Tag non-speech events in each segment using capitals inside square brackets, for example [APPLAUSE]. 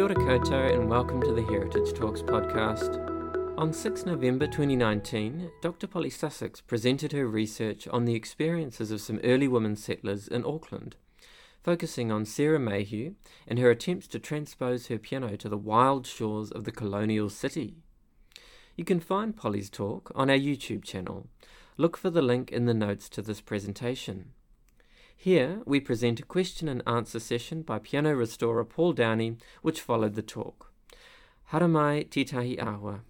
Kia ora koutou and welcome to the Heritage Talks podcast. On 6 November 2019, Dr. Polly Sussex presented her research on the experiences of some early women settlers in Auckland, focusing on Sarah Mayhew and her attempts to transpose her piano to the wild shores of the colonial city. You can find Polly's talk on our YouTube channel. Look for the link in the notes to this presentation. Here, we present a question and answer session by piano restorer Paul Downey, which followed the talk. Haramai Titahi Awa.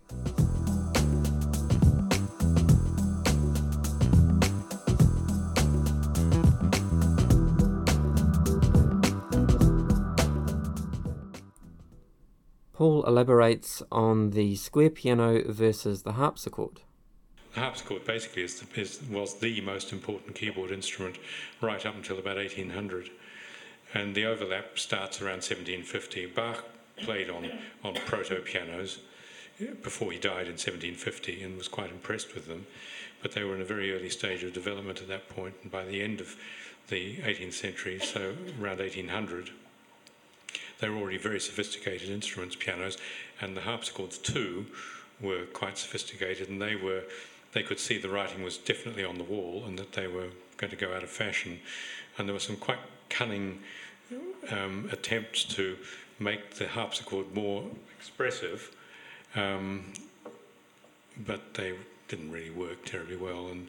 Paul elaborates on the square piano versus the harpsichord. Harpsichord basically is the, is, was the most important keyboard instrument right up until about 1800. And the overlap starts around 1750. Bach played on, on proto pianos uh, before he died in 1750 and was quite impressed with them. But they were in a very early stage of development at that point, and by the end of the 18th century, so around 1800, they were already very sophisticated instruments, pianos, and the harpsichords too were quite sophisticated, and they were they could see the writing was definitely on the wall and that they were going to go out of fashion. And there were some quite cunning um, attempts to make the harpsichord more expressive, um, but they didn't really work terribly well. And,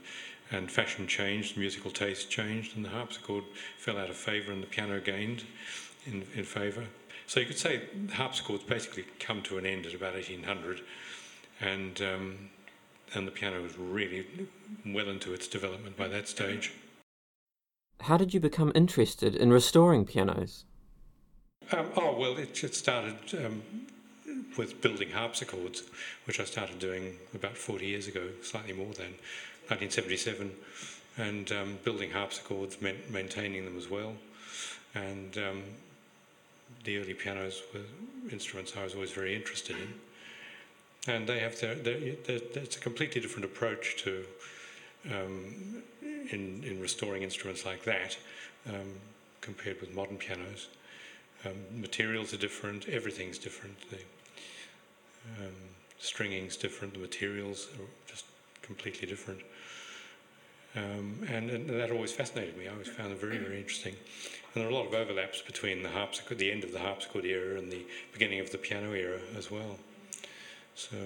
and fashion changed, musical taste changed, and the harpsichord fell out of favour and the piano gained in, in favour. So you could say harpsichords basically come to an end at about 1800, and um, and the piano was really well into its development by that stage. How did you become interested in restoring pianos? Um, oh, well, it, it started um, with building harpsichords, which I started doing about 40 years ago, slightly more than 1977. And um, building harpsichords meant maintaining them as well. And um, the early pianos were instruments I was always very interested in and they have their, their, their, it's a completely different approach to um, in in restoring instruments like that um, compared with modern pianos. Um, materials are different, everything's different. The um, stringing's different, the materials are just completely different. Um, and, and, that always fascinated me. I always found it very, very interesting. And there are a lot of overlaps between the harpsichord, the end of the harpsichord era, and the beginning of the piano era as well. So,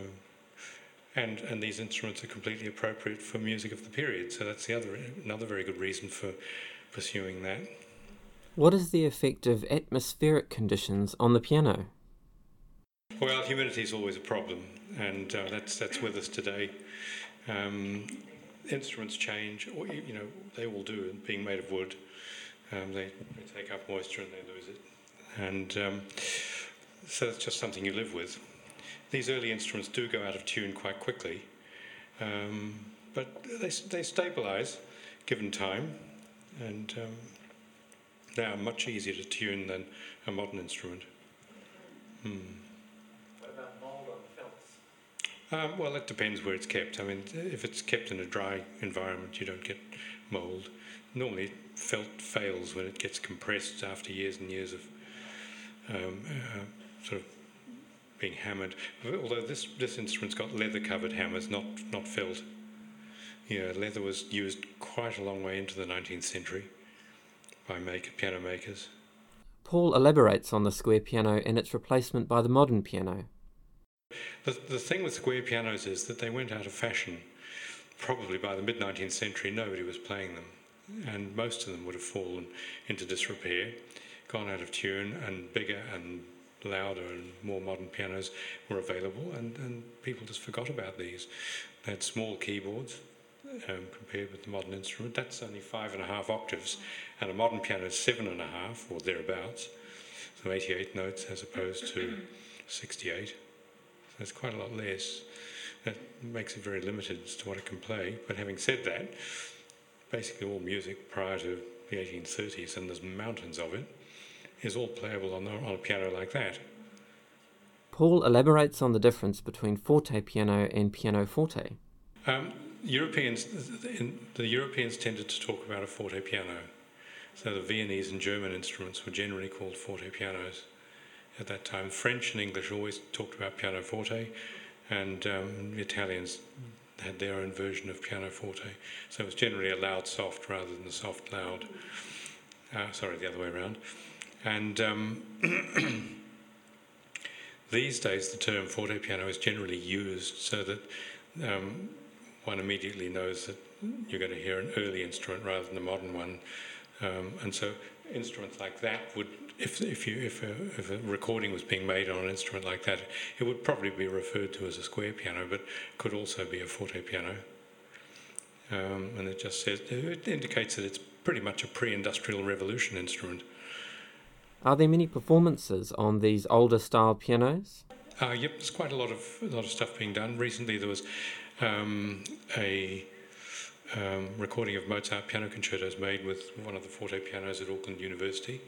and and these instruments are completely appropriate for music of the period. So that's the other another very good reason for pursuing that. What is the effect of atmospheric conditions on the piano? Well, humidity is always a problem, and uh, that's that's with us today. Um, instruments change, or you know, they all do. Being made of wood, um, they, they, take up moisture and they lose it, and um, so it's just something you live with these early instruments do go out of tune quite quickly, um, but they, they stabilize given time, and um, they are much easier to tune than a modern instrument. Hmm. What about mold on Um, well, it depends where it's kept. I mean, if it's kept in a dry environment, you don't get mold. Normally, felt fails when it gets compressed after years and years of um, uh, sort of being hammered. Although this, this instrument's got leather covered hammers, not, not felt. Yeah, leather was used quite a long way into the 19th century by make, piano makers. Paul elaborates on the square piano and its replacement by the modern piano. The, the thing with square pianos is that they went out of fashion. Probably by the mid 19th century, nobody was playing them, and most of them would have fallen into disrepair, gone out of tune, and bigger and louder and more modern pianos were available, and, and people just forgot about these. They had small keyboards um, compared with the modern instrument. That's only five and a half octaves, and a modern piano is seven and a half or thereabouts, so 88 notes as opposed to 68. So it's quite a lot less. That makes it very limited as to what it can play. But having said that, basically all music prior to the 1830s, and there's mountains of it, is all playable on, the, on a piano like that. Paul elaborates on the difference between forte piano and piano forte. Um, Europeans, the Europeans tended to talk about a forte piano. So the Viennese and German instruments were generally called forte pianos, at that time. French and English always talked about pianoforte, and um, the Italians had their own version of pianoforte. So it was generally a loud soft rather than a soft loud. Uh, sorry, the other way around. And um, [CLEARS THROAT] these days, the term forte piano is generally used so that um, one immediately knows that you're going to hear an early instrument rather than a modern one. Um, and so instruments like that would, if, if, you, if, a, if a recording was being made on an instrument like that, it would probably be referred to as a square piano, but could also be a forte piano. Um, and it just says, it indicates that it's pretty much a pre industrial revolution instrument. Are there many performances on these older style pianos? Uh, yep, there's quite a lot of a lot of stuff being done. Recently, there was um, a um, recording of Mozart piano concertos made with one of the forte pianos at Auckland University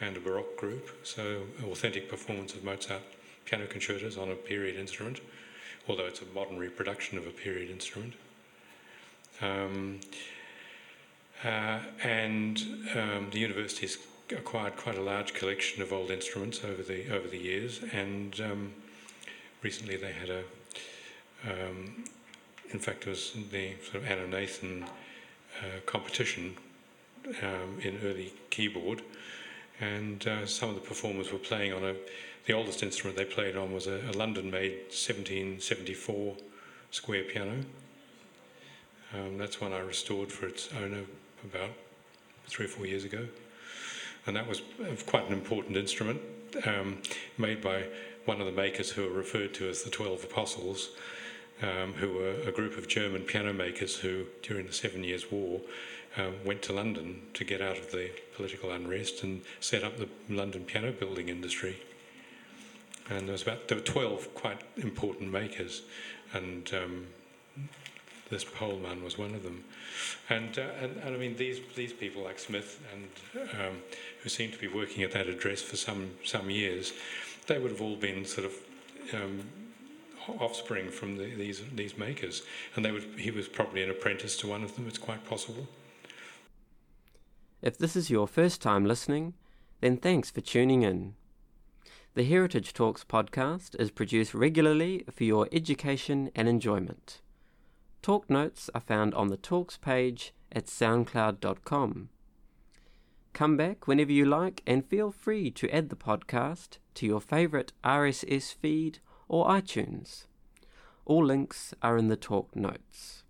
and a Baroque group. So, authentic performance of Mozart piano concertos on a period instrument, although it's a modern reproduction of a period instrument. Um, uh, and um, the university has acquired quite a large collection of old instruments over the over the years, and um, recently they had a um, in fact, it was the sort of Anna Nathan uh, competition um, in early keyboard, and uh, some of the performers were playing on a. The oldest instrument they played on was a, a London-made 1774 square piano. Um, that's one I restored for its owner about three or four years ago, and that was quite an important instrument um, made by one of the makers who are referred to as the Twelve Apostles um, who were a group of German piano makers who, during the Seven Years' War, um, went to London to get out of the political unrest and set up the London piano building industry. And there was about there were twelve quite important makers, and um, this Pohlmann was one of them. And, uh, and, and I mean these these people like Smith and um, who seem to be working at that address for some some years, they would have all been sort of um, offspring from the, these these makers, and they would, he was probably an apprentice to one of them. It's quite possible. If this is your first time listening, then thanks for tuning in. The Heritage Talks podcast is produced regularly for your education and enjoyment. Talk notes are found on the Talks page at soundcloud.com. Come back whenever you like and feel free to add the podcast to your favourite RSS feed or iTunes. All links are in the talk notes.